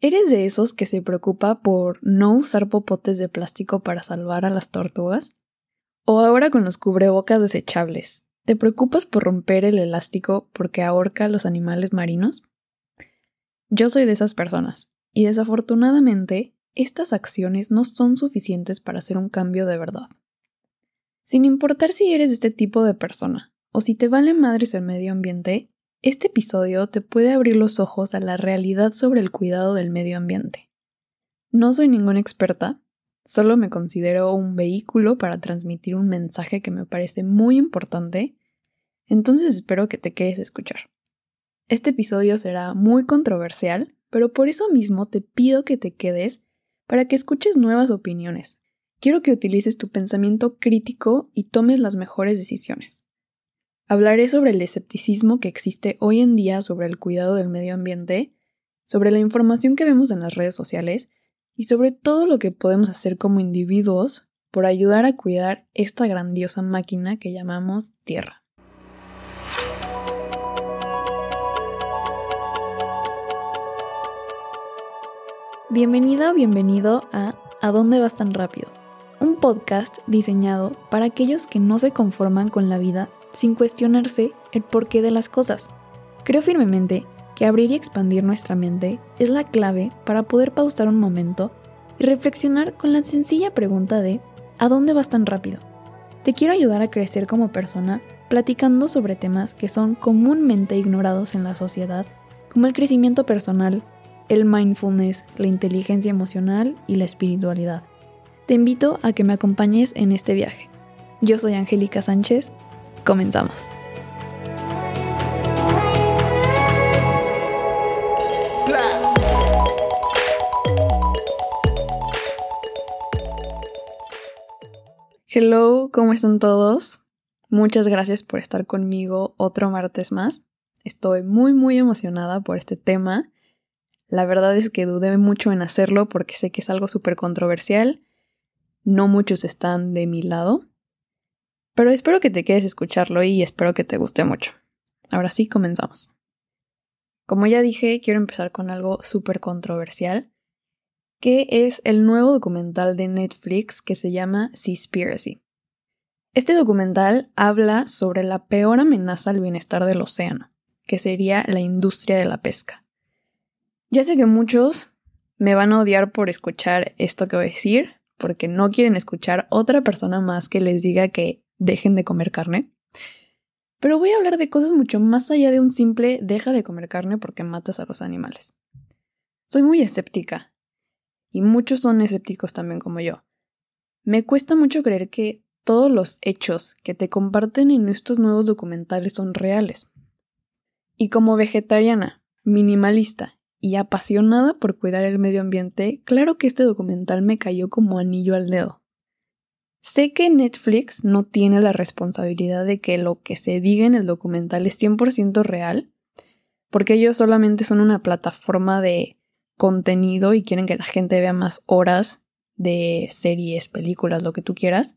¿Eres de esos que se preocupa por no usar popotes de plástico para salvar a las tortugas? ¿O ahora con los cubrebocas desechables? ¿Te preocupas por romper el elástico porque ahorca a los animales marinos? Yo soy de esas personas, y desafortunadamente estas acciones no son suficientes para hacer un cambio de verdad. Sin importar si eres este tipo de persona o si te vale madres el medio ambiente, este episodio te puede abrir los ojos a la realidad sobre el cuidado del medio ambiente. No soy ninguna experta, solo me considero un vehículo para transmitir un mensaje que me parece muy importante, entonces espero que te quedes a escuchar. Este episodio será muy controversial, pero por eso mismo te pido que te quedes para que escuches nuevas opiniones. Quiero que utilices tu pensamiento crítico y tomes las mejores decisiones. Hablaré sobre el escepticismo que existe hoy en día sobre el cuidado del medio ambiente, sobre la información que vemos en las redes sociales y sobre todo lo que podemos hacer como individuos por ayudar a cuidar esta grandiosa máquina que llamamos Tierra. Bienvenida o bienvenido a ¿A dónde vas tan rápido? Un podcast diseñado para aquellos que no se conforman con la vida sin cuestionarse el porqué de las cosas. Creo firmemente que abrir y expandir nuestra mente es la clave para poder pausar un momento y reflexionar con la sencilla pregunta de ¿a dónde vas tan rápido? Te quiero ayudar a crecer como persona platicando sobre temas que son comúnmente ignorados en la sociedad, como el crecimiento personal, el mindfulness, la inteligencia emocional y la espiritualidad. Te invito a que me acompañes en este viaje. Yo soy Angélica Sánchez Comenzamos. Hello, ¿cómo están todos? Muchas gracias por estar conmigo otro martes más. Estoy muy muy emocionada por este tema. La verdad es que dudé mucho en hacerlo porque sé que es algo súper controversial. No muchos están de mi lado. Pero espero que te quedes escucharlo y espero que te guste mucho. Ahora sí, comenzamos. Como ya dije, quiero empezar con algo súper controversial, que es el nuevo documental de Netflix que se llama Seaspiracy. Este documental habla sobre la peor amenaza al bienestar del océano, que sería la industria de la pesca. Ya sé que muchos me van a odiar por escuchar esto que voy a decir, porque no quieren escuchar otra persona más que les diga que dejen de comer carne. Pero voy a hablar de cosas mucho más allá de un simple deja de comer carne porque matas a los animales. Soy muy escéptica, y muchos son escépticos también como yo. Me cuesta mucho creer que todos los hechos que te comparten en estos nuevos documentales son reales. Y como vegetariana, minimalista y apasionada por cuidar el medio ambiente, claro que este documental me cayó como anillo al dedo. Sé que Netflix no tiene la responsabilidad de que lo que se diga en el documental es 100% real, porque ellos solamente son una plataforma de contenido y quieren que la gente vea más horas de series, películas, lo que tú quieras.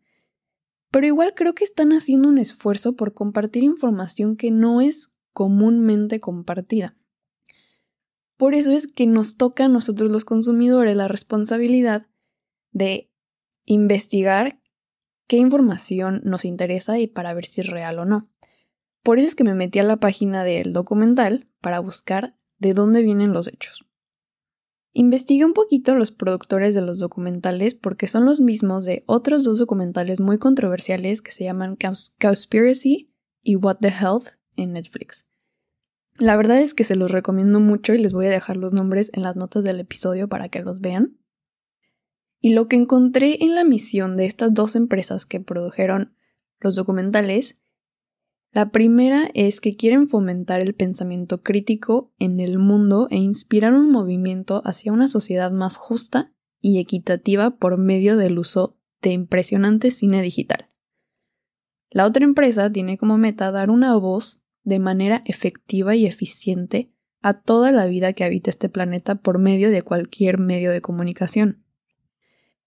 Pero igual creo que están haciendo un esfuerzo por compartir información que no es comúnmente compartida. Por eso es que nos toca a nosotros los consumidores la responsabilidad de investigar qué información nos interesa y para ver si es real o no. Por eso es que me metí a la página del documental para buscar de dónde vienen los hechos. Investigué un poquito los productores de los documentales porque son los mismos de otros dos documentales muy controversiales que se llaman Cowspiracy y What the Health en Netflix. La verdad es que se los recomiendo mucho y les voy a dejar los nombres en las notas del episodio para que los vean. Y lo que encontré en la misión de estas dos empresas que produjeron los documentales, la primera es que quieren fomentar el pensamiento crítico en el mundo e inspirar un movimiento hacia una sociedad más justa y equitativa por medio del uso de impresionante cine digital. La otra empresa tiene como meta dar una voz de manera efectiva y eficiente a toda la vida que habita este planeta por medio de cualquier medio de comunicación.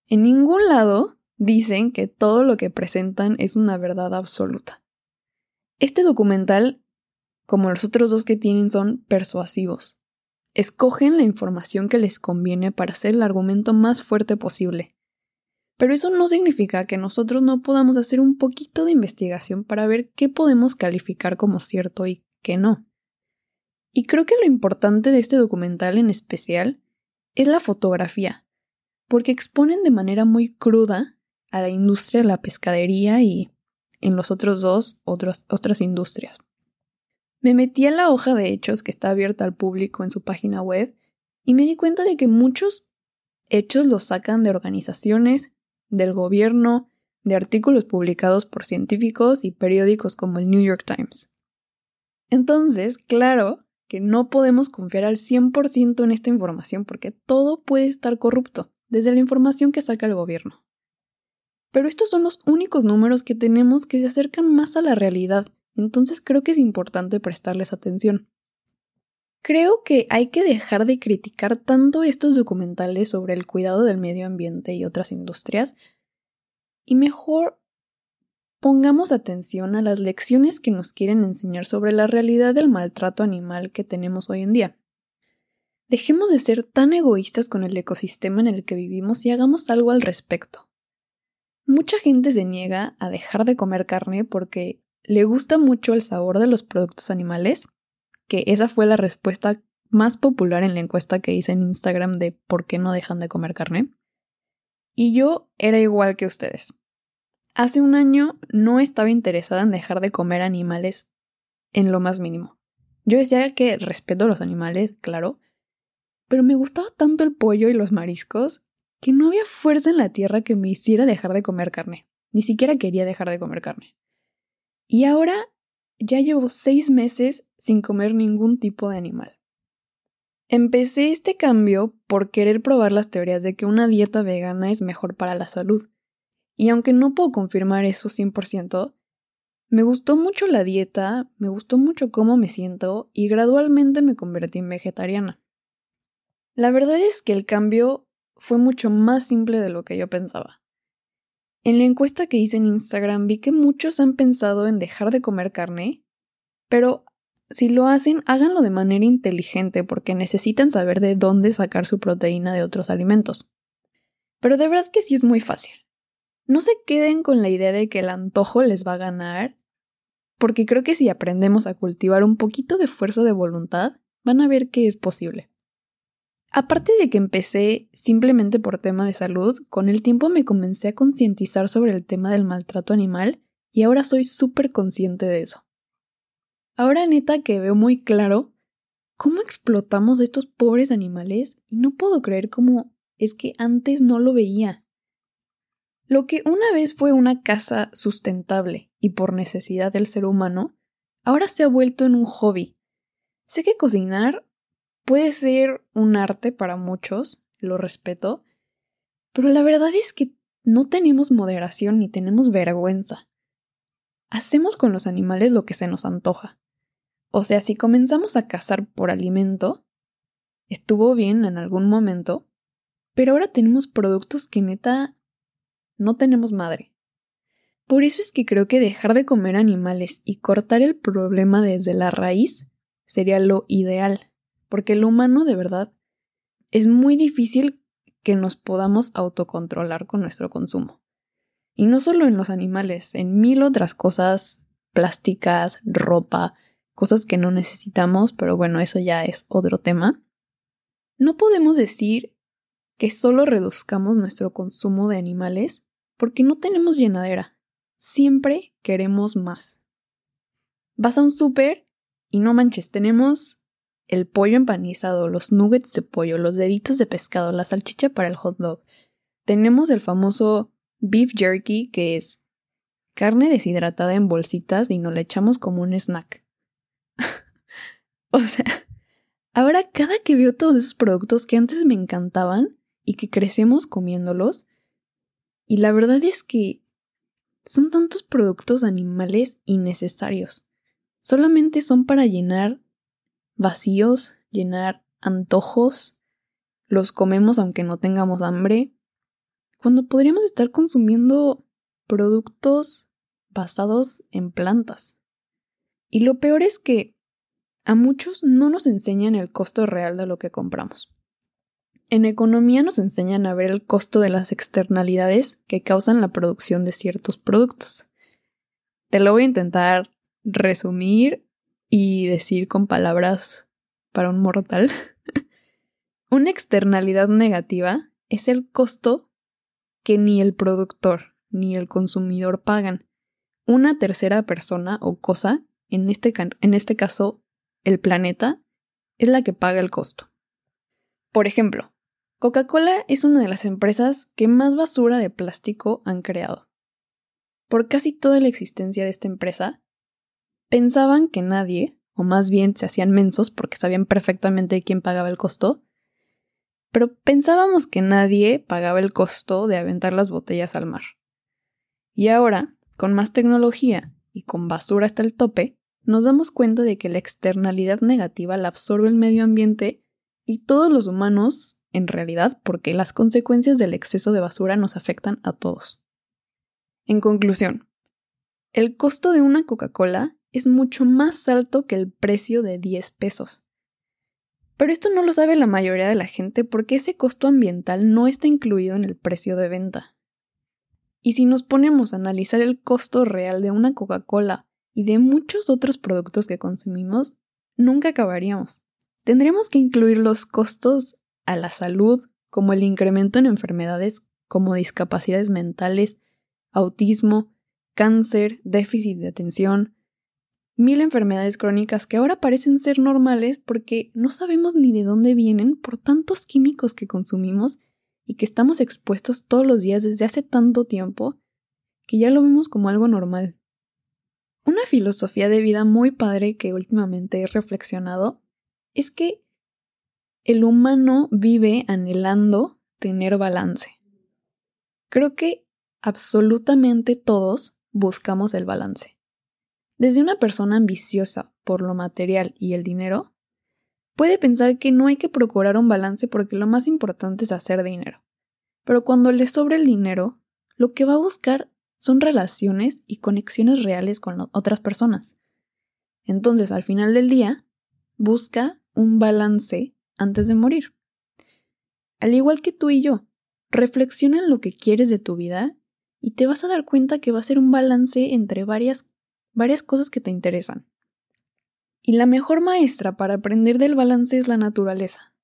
En ningún lado dicen que todo lo que presentan es una verdad absoluta. Este documental, como los otros dos que tienen, son persuasivos. escogen la información que les conviene para hacer el argumento más fuerte posible. Pero eso no significa que nosotros no podamos hacer un poquito de investigación para ver qué podemos calificar como cierto y qué no. Y creo que lo importante de este documental en especial es la fotografía, porque exponen de manera muy cruda a la industria de la pescadería y en los otros dos otras industrias. Me metí en la hoja de hechos que está abierta al público en su página web y me di cuenta de que muchos hechos los sacan de organizaciones, del gobierno, de artículos publicados por científicos y periódicos como el New York Times. Entonces, claro que no podemos confiar al 100% en esta información porque todo puede estar corrupto, desde la información que saca el gobierno. Pero estos son los únicos números que tenemos que se acercan más a la realidad, entonces creo que es importante prestarles atención. Creo que hay que dejar de criticar tanto estos documentales sobre el cuidado del medio ambiente y otras industrias, y mejor pongamos atención a las lecciones que nos quieren enseñar sobre la realidad del maltrato animal que tenemos hoy en día. Dejemos de ser tan egoístas con el ecosistema en el que vivimos y hagamos algo al respecto. Mucha gente se niega a dejar de comer carne porque le gusta mucho el sabor de los productos animales, que esa fue la respuesta más popular en la encuesta que hice en Instagram de por qué no dejan de comer carne. Y yo era igual que ustedes. Hace un año no estaba interesada en dejar de comer animales en lo más mínimo. Yo decía que respeto a los animales, claro, pero me gustaba tanto el pollo y los mariscos que no había fuerza en la tierra que me hiciera dejar de comer carne. Ni siquiera quería dejar de comer carne. Y ahora ya llevo seis meses sin comer ningún tipo de animal. Empecé este cambio por querer probar las teorías de que una dieta vegana es mejor para la salud. Y aunque no puedo confirmar eso 100%, me gustó mucho la dieta, me gustó mucho cómo me siento y gradualmente me convertí en vegetariana. La verdad es que el cambio fue mucho más simple de lo que yo pensaba. En la encuesta que hice en Instagram vi que muchos han pensado en dejar de comer carne, pero si lo hacen, háganlo de manera inteligente porque necesitan saber de dónde sacar su proteína de otros alimentos. Pero de verdad que sí es muy fácil. No se queden con la idea de que el antojo les va a ganar, porque creo que si aprendemos a cultivar un poquito de fuerza de voluntad, van a ver que es posible. Aparte de que empecé simplemente por tema de salud, con el tiempo me comencé a concientizar sobre el tema del maltrato animal y ahora soy súper consciente de eso. Ahora neta que veo muy claro cómo explotamos a estos pobres animales y no puedo creer cómo es que antes no lo veía. Lo que una vez fue una casa sustentable y por necesidad del ser humano, ahora se ha vuelto en un hobby. Sé que cocinar Puede ser un arte para muchos, lo respeto, pero la verdad es que no tenemos moderación ni tenemos vergüenza. Hacemos con los animales lo que se nos antoja. O sea, si comenzamos a cazar por alimento, estuvo bien en algún momento, pero ahora tenemos productos que neta no tenemos madre. Por eso es que creo que dejar de comer animales y cortar el problema desde la raíz sería lo ideal porque el humano de verdad es muy difícil que nos podamos autocontrolar con nuestro consumo. Y no solo en los animales, en mil otras cosas plásticas, ropa, cosas que no necesitamos, pero bueno, eso ya es otro tema. No podemos decir que solo reduzcamos nuestro consumo de animales porque no tenemos llenadera. Siempre queremos más. Vas a un súper y no manches, tenemos el pollo empanizado, los nuggets de pollo, los deditos de pescado, la salchicha para el hot dog. Tenemos el famoso beef jerky, que es carne deshidratada en bolsitas y nos la echamos como un snack. o sea, ahora cada que veo todos esos productos que antes me encantaban y que crecemos comiéndolos, y la verdad es que son tantos productos animales innecesarios. Solamente son para llenar vacíos, llenar antojos, los comemos aunque no tengamos hambre, cuando podríamos estar consumiendo productos basados en plantas. Y lo peor es que a muchos no nos enseñan el costo real de lo que compramos. En economía nos enseñan a ver el costo de las externalidades que causan la producción de ciertos productos. Te lo voy a intentar resumir y decir con palabras para un mortal. Una externalidad negativa es el costo que ni el productor ni el consumidor pagan. Una tercera persona o cosa, en este, en este caso el planeta, es la que paga el costo. Por ejemplo, Coca-Cola es una de las empresas que más basura de plástico han creado. Por casi toda la existencia de esta empresa, pensaban que nadie, o más bien se hacían mensos porque sabían perfectamente quién pagaba el costo, pero pensábamos que nadie pagaba el costo de aventar las botellas al mar. Y ahora, con más tecnología y con basura hasta el tope, nos damos cuenta de que la externalidad negativa la absorbe el medio ambiente y todos los humanos en realidad porque las consecuencias del exceso de basura nos afectan a todos. En conclusión, el costo de una Coca-Cola es mucho más alto que el precio de 10 pesos. Pero esto no lo sabe la mayoría de la gente porque ese costo ambiental no está incluido en el precio de venta. Y si nos ponemos a analizar el costo real de una Coca-Cola y de muchos otros productos que consumimos, nunca acabaríamos. Tendremos que incluir los costos a la salud, como el incremento en enfermedades como discapacidades mentales, autismo, cáncer, déficit de atención, mil enfermedades crónicas que ahora parecen ser normales porque no sabemos ni de dónde vienen por tantos químicos que consumimos y que estamos expuestos todos los días desde hace tanto tiempo que ya lo vemos como algo normal. Una filosofía de vida muy padre que últimamente he reflexionado es que el humano vive anhelando tener balance. Creo que absolutamente todos buscamos el balance. Desde una persona ambiciosa por lo material y el dinero, puede pensar que no hay que procurar un balance porque lo más importante es hacer dinero. Pero cuando le sobra el dinero, lo que va a buscar son relaciones y conexiones reales con otras personas. Entonces, al final del día, busca un balance antes de morir. Al igual que tú y yo, reflexiona en lo que quieres de tu vida y te vas a dar cuenta que va a ser un balance entre varias, varias cosas que te interesan. Y la mejor maestra para aprender del balance es la naturaleza.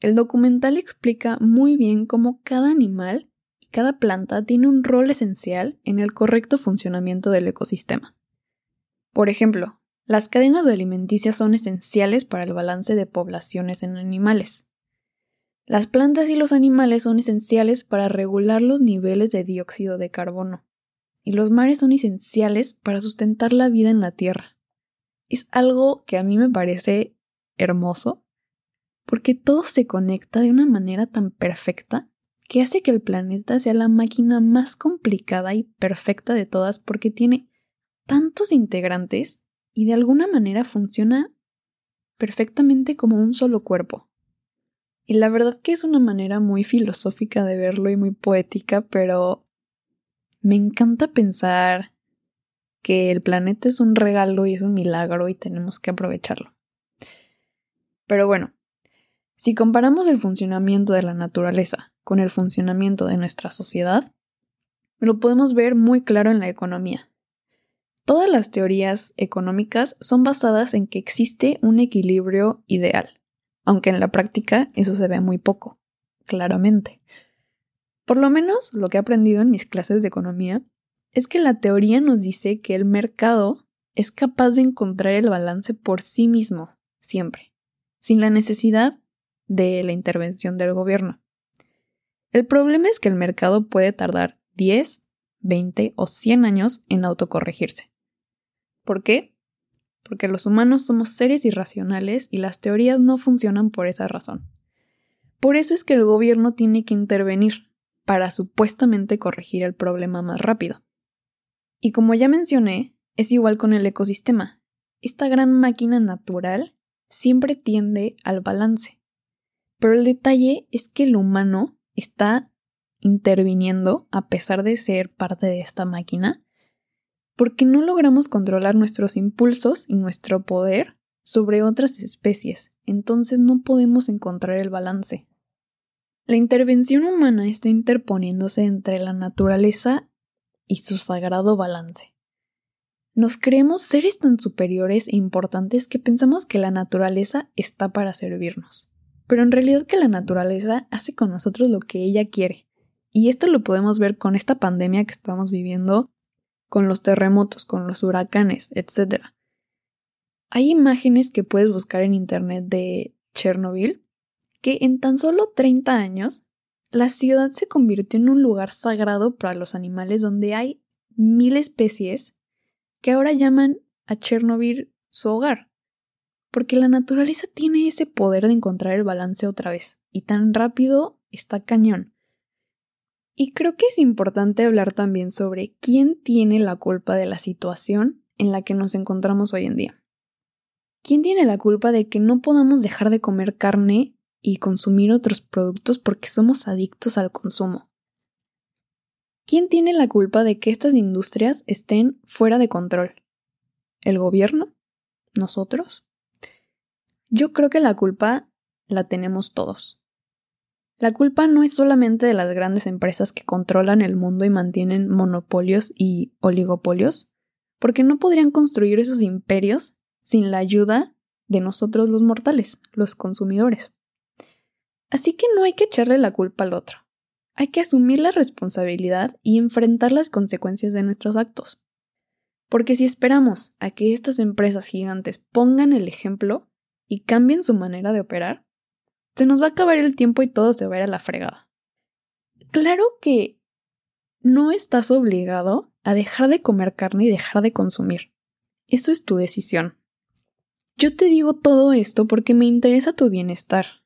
El documental explica muy bien cómo cada animal y cada planta tiene un rol esencial en el correcto funcionamiento del ecosistema. Por ejemplo, las cadenas de alimenticias son esenciales para el balance de poblaciones en animales. Las plantas y los animales son esenciales para regular los niveles de dióxido de carbono. Y los mares son esenciales para sustentar la vida en la Tierra. Es algo que a mí me parece hermoso, porque todo se conecta de una manera tan perfecta que hace que el planeta sea la máquina más complicada y perfecta de todas porque tiene tantos integrantes y de alguna manera funciona perfectamente como un solo cuerpo. Y la verdad que es una manera muy filosófica de verlo y muy poética, pero me encanta pensar que el planeta es un regalo y es un milagro y tenemos que aprovecharlo. Pero bueno, si comparamos el funcionamiento de la naturaleza con el funcionamiento de nuestra sociedad, lo podemos ver muy claro en la economía. Todas las teorías económicas son basadas en que existe un equilibrio ideal, aunque en la práctica eso se ve muy poco, claramente. Por lo menos lo que he aprendido en mis clases de economía es que la teoría nos dice que el mercado es capaz de encontrar el balance por sí mismo, siempre, sin la necesidad de la intervención del gobierno. El problema es que el mercado puede tardar 10, 20 o 100 años en autocorregirse. ¿Por qué? Porque los humanos somos seres irracionales y las teorías no funcionan por esa razón. Por eso es que el gobierno tiene que intervenir para supuestamente corregir el problema más rápido. Y como ya mencioné, es igual con el ecosistema. Esta gran máquina natural siempre tiende al balance. Pero el detalle es que el humano está interviniendo, a pesar de ser parte de esta máquina, porque no logramos controlar nuestros impulsos y nuestro poder sobre otras especies, entonces no podemos encontrar el balance. La intervención humana está interponiéndose entre la naturaleza y su sagrado balance. Nos creemos seres tan superiores e importantes que pensamos que la naturaleza está para servirnos, pero en realidad que la naturaleza hace con nosotros lo que ella quiere. Y esto lo podemos ver con esta pandemia que estamos viviendo, con los terremotos, con los huracanes, etc. Hay imágenes que puedes buscar en internet de Chernobyl que en tan solo 30 años la ciudad se convirtió en un lugar sagrado para los animales donde hay mil especies que ahora llaman a Chernobyl su hogar. Porque la naturaleza tiene ese poder de encontrar el balance otra vez, y tan rápido está cañón. Y creo que es importante hablar también sobre quién tiene la culpa de la situación en la que nos encontramos hoy en día. ¿Quién tiene la culpa de que no podamos dejar de comer carne y consumir otros productos porque somos adictos al consumo. ¿Quién tiene la culpa de que estas industrias estén fuera de control? ¿El gobierno? ¿Nosotros? Yo creo que la culpa la tenemos todos. La culpa no es solamente de las grandes empresas que controlan el mundo y mantienen monopolios y oligopolios, porque no podrían construir esos imperios sin la ayuda de nosotros los mortales, los consumidores. Así que no hay que echarle la culpa al otro. Hay que asumir la responsabilidad y enfrentar las consecuencias de nuestros actos. Porque si esperamos a que estas empresas gigantes pongan el ejemplo y cambien su manera de operar, se nos va a acabar el tiempo y todo se va a ir a la fregada. Claro que no estás obligado a dejar de comer carne y dejar de consumir. Eso es tu decisión. Yo te digo todo esto porque me interesa tu bienestar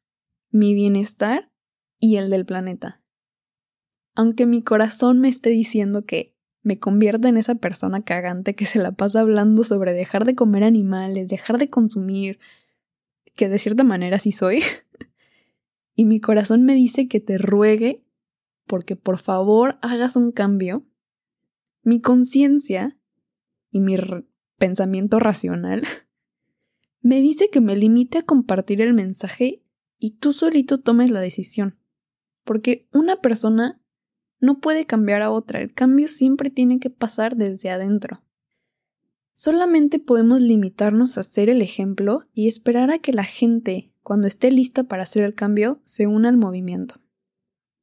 mi bienestar y el del planeta. Aunque mi corazón me esté diciendo que me convierta en esa persona cagante que se la pasa hablando sobre dejar de comer animales, dejar de consumir, que de cierta manera sí soy, y mi corazón me dice que te ruegue porque por favor hagas un cambio, mi conciencia y mi pensamiento racional me dice que me limite a compartir el mensaje y tú solito tomes la decisión. Porque una persona no puede cambiar a otra, el cambio siempre tiene que pasar desde adentro. Solamente podemos limitarnos a ser el ejemplo y esperar a que la gente, cuando esté lista para hacer el cambio, se una al movimiento.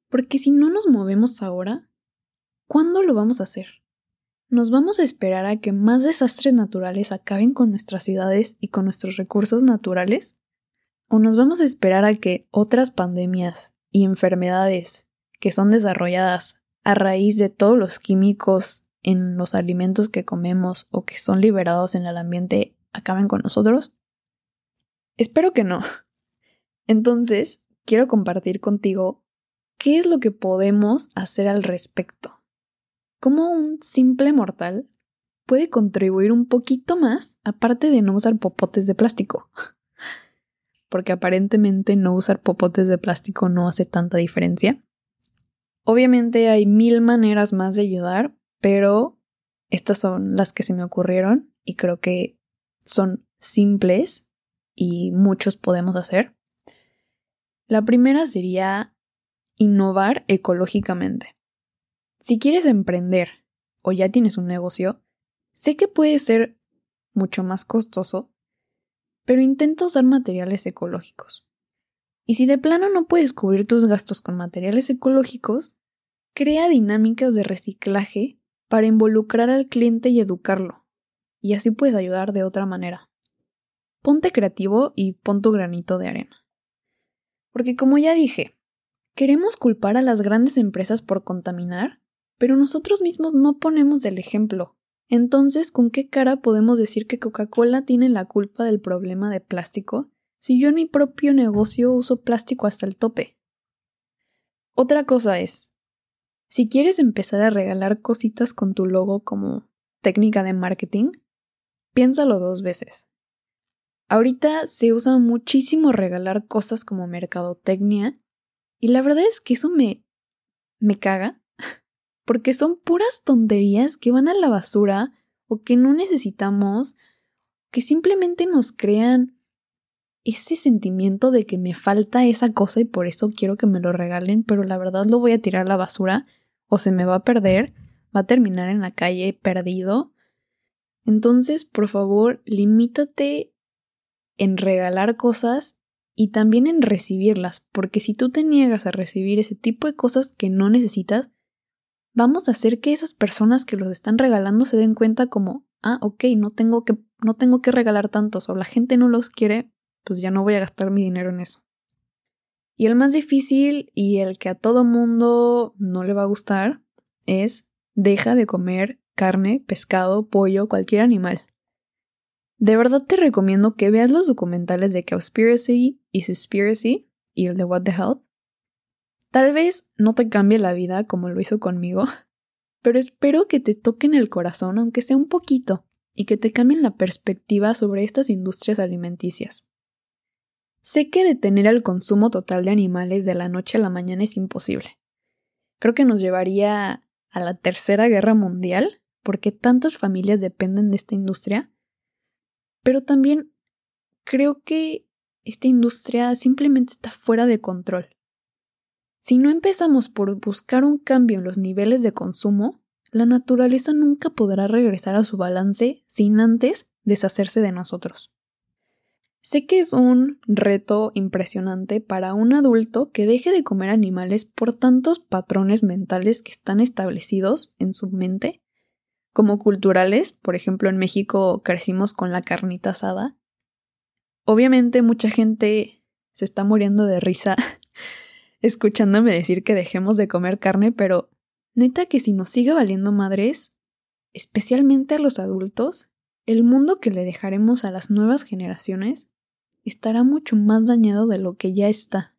Porque si no nos movemos ahora, ¿cuándo lo vamos a hacer? ¿Nos vamos a esperar a que más desastres naturales acaben con nuestras ciudades y con nuestros recursos naturales? ¿O nos vamos a esperar a que otras pandemias y enfermedades que son desarrolladas a raíz de todos los químicos en los alimentos que comemos o que son liberados en el ambiente acaben con nosotros? Espero que no. Entonces, quiero compartir contigo qué es lo que podemos hacer al respecto. ¿Cómo un simple mortal puede contribuir un poquito más aparte de no usar popotes de plástico? Porque aparentemente no usar popotes de plástico no hace tanta diferencia. Obviamente hay mil maneras más de ayudar, pero estas son las que se me ocurrieron y creo que son simples y muchos podemos hacer. La primera sería innovar ecológicamente. Si quieres emprender o ya tienes un negocio, sé que puede ser mucho más costoso, pero intenta usar materiales ecológicos. Y si de plano no puedes cubrir tus gastos con materiales ecológicos, crea dinámicas de reciclaje para involucrar al cliente y educarlo, y así puedes ayudar de otra manera. Ponte creativo y pon tu granito de arena. Porque como ya dije, queremos culpar a las grandes empresas por contaminar, pero nosotros mismos no ponemos el ejemplo entonces, ¿con qué cara podemos decir que Coca-Cola tiene la culpa del problema de plástico si yo en mi propio negocio uso plástico hasta el tope? Otra cosa es, si quieres empezar a regalar cositas con tu logo como técnica de marketing, piénsalo dos veces. Ahorita se usa muchísimo regalar cosas como mercadotecnia y la verdad es que eso me me caga porque son puras tonterías que van a la basura o que no necesitamos que simplemente nos crean ese sentimiento de que me falta esa cosa y por eso quiero que me lo regalen, pero la verdad lo voy a tirar a la basura o se me va a perder, va a terminar en la calle perdido. Entonces, por favor, limítate en regalar cosas y también en recibirlas, porque si tú te niegas a recibir ese tipo de cosas que no necesitas, vamos a hacer que esas personas que los están regalando se den cuenta como, ah, ok, no tengo que, no tengo que regalar tantos o la gente no los quiere, pues ya no voy a gastar mi dinero en eso. Y el más difícil y el que a todo mundo no le va a gustar es deja de comer carne, pescado, pollo, cualquier animal. De verdad te recomiendo que veas los documentales de Cowspiracy y Suspiracy y el de What the Health. Tal vez no te cambie la vida como lo hizo conmigo, pero espero que te toquen el corazón aunque sea un poquito y que te cambien la perspectiva sobre estas industrias alimenticias. Sé que detener el consumo total de animales de la noche a la mañana es imposible. Creo que nos llevaría a la Tercera Guerra Mundial, porque tantas familias dependen de esta industria, pero también creo que esta industria simplemente está fuera de control. Si no empezamos por buscar un cambio en los niveles de consumo, la naturaleza nunca podrá regresar a su balance sin antes deshacerse de nosotros. Sé que es un reto impresionante para un adulto que deje de comer animales por tantos patrones mentales que están establecidos en su mente, como culturales, por ejemplo en México crecimos con la carnita asada. Obviamente mucha gente se está muriendo de risa escuchándome decir que dejemos de comer carne, pero neta que si nos sigue valiendo madres, especialmente a los adultos, el mundo que le dejaremos a las nuevas generaciones estará mucho más dañado de lo que ya está.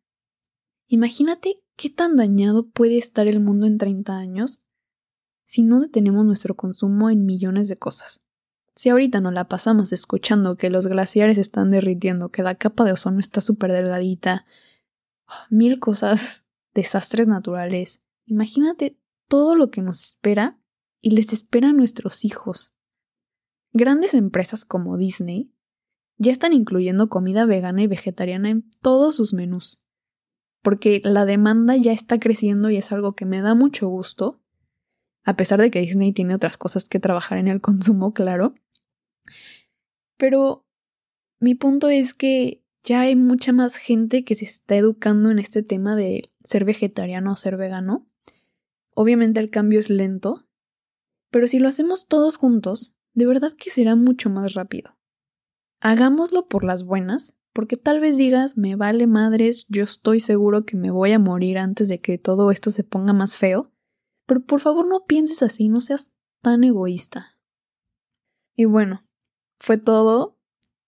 Imagínate qué tan dañado puede estar el mundo en 30 años si no detenemos nuestro consumo en millones de cosas. Si ahorita no la pasamos escuchando que los glaciares están derritiendo, que la capa de ozono está súper delgadita, mil cosas, desastres naturales, imagínate todo lo que nos espera y les espera a nuestros hijos. Grandes empresas como Disney ya están incluyendo comida vegana y vegetariana en todos sus menús. Porque la demanda ya está creciendo y es algo que me da mucho gusto, a pesar de que Disney tiene otras cosas que trabajar en el consumo, claro. Pero mi punto es que ya hay mucha más gente que se está educando en este tema de ser vegetariano o ser vegano. Obviamente el cambio es lento, pero si lo hacemos todos juntos, de verdad que será mucho más rápido hagámoslo por las buenas, porque tal vez digas, me vale madres, yo estoy seguro que me voy a morir antes de que todo esto se ponga más feo, pero por favor no pienses así, no seas tan egoísta. Y bueno, fue todo.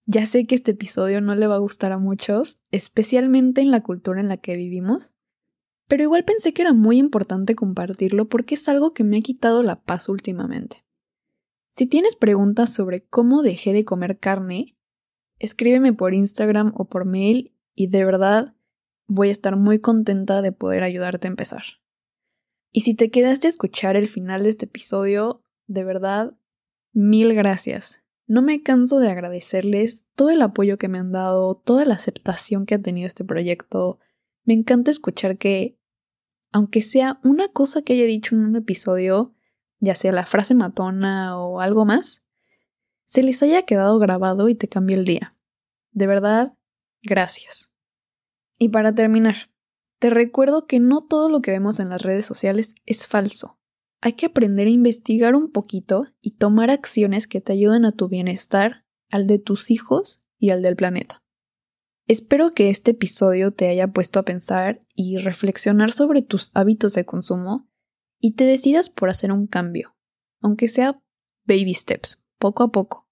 Ya sé que este episodio no le va a gustar a muchos, especialmente en la cultura en la que vivimos, pero igual pensé que era muy importante compartirlo porque es algo que me ha quitado la paz últimamente. Si tienes preguntas sobre cómo dejé de comer carne, escríbeme por Instagram o por mail y de verdad voy a estar muy contenta de poder ayudarte a empezar. Y si te quedaste a escuchar el final de este episodio, de verdad, mil gracias. No me canso de agradecerles todo el apoyo que me han dado, toda la aceptación que ha tenido este proyecto. Me encanta escuchar que, aunque sea una cosa que haya dicho en un episodio, ya sea la frase matona o algo más, se les haya quedado grabado y te cambie el día. De verdad, gracias. Y para terminar, te recuerdo que no todo lo que vemos en las redes sociales es falso. Hay que aprender a investigar un poquito y tomar acciones que te ayuden a tu bienestar, al de tus hijos y al del planeta. Espero que este episodio te haya puesto a pensar y reflexionar sobre tus hábitos de consumo y te decidas por hacer un cambio, aunque sea baby steps, poco a poco.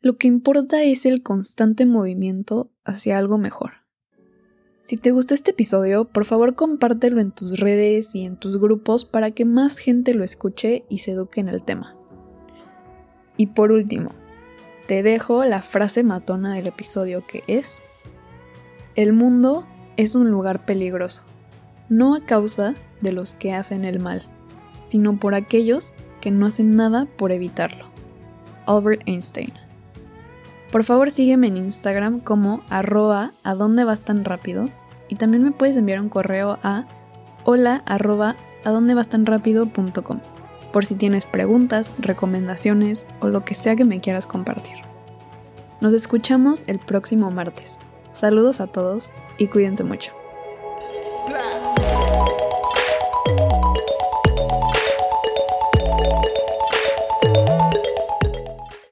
Lo que importa es el constante movimiento hacia algo mejor. Si te gustó este episodio, por favor compártelo en tus redes y en tus grupos para que más gente lo escuche y se eduque en el tema. Y por último, te dejo la frase matona del episodio que es, el mundo es un lugar peligroso, no a causa de los que hacen el mal, sino por aquellos que no hacen nada por evitarlo. Albert Einstein Por favor sígueme en Instagram como arroba a dónde vas tan rápido y también me puedes enviar un correo a hola arroba a por si tienes preguntas, recomendaciones o lo que sea que me quieras compartir. Nos escuchamos el próximo martes. Saludos a todos y cuídense mucho.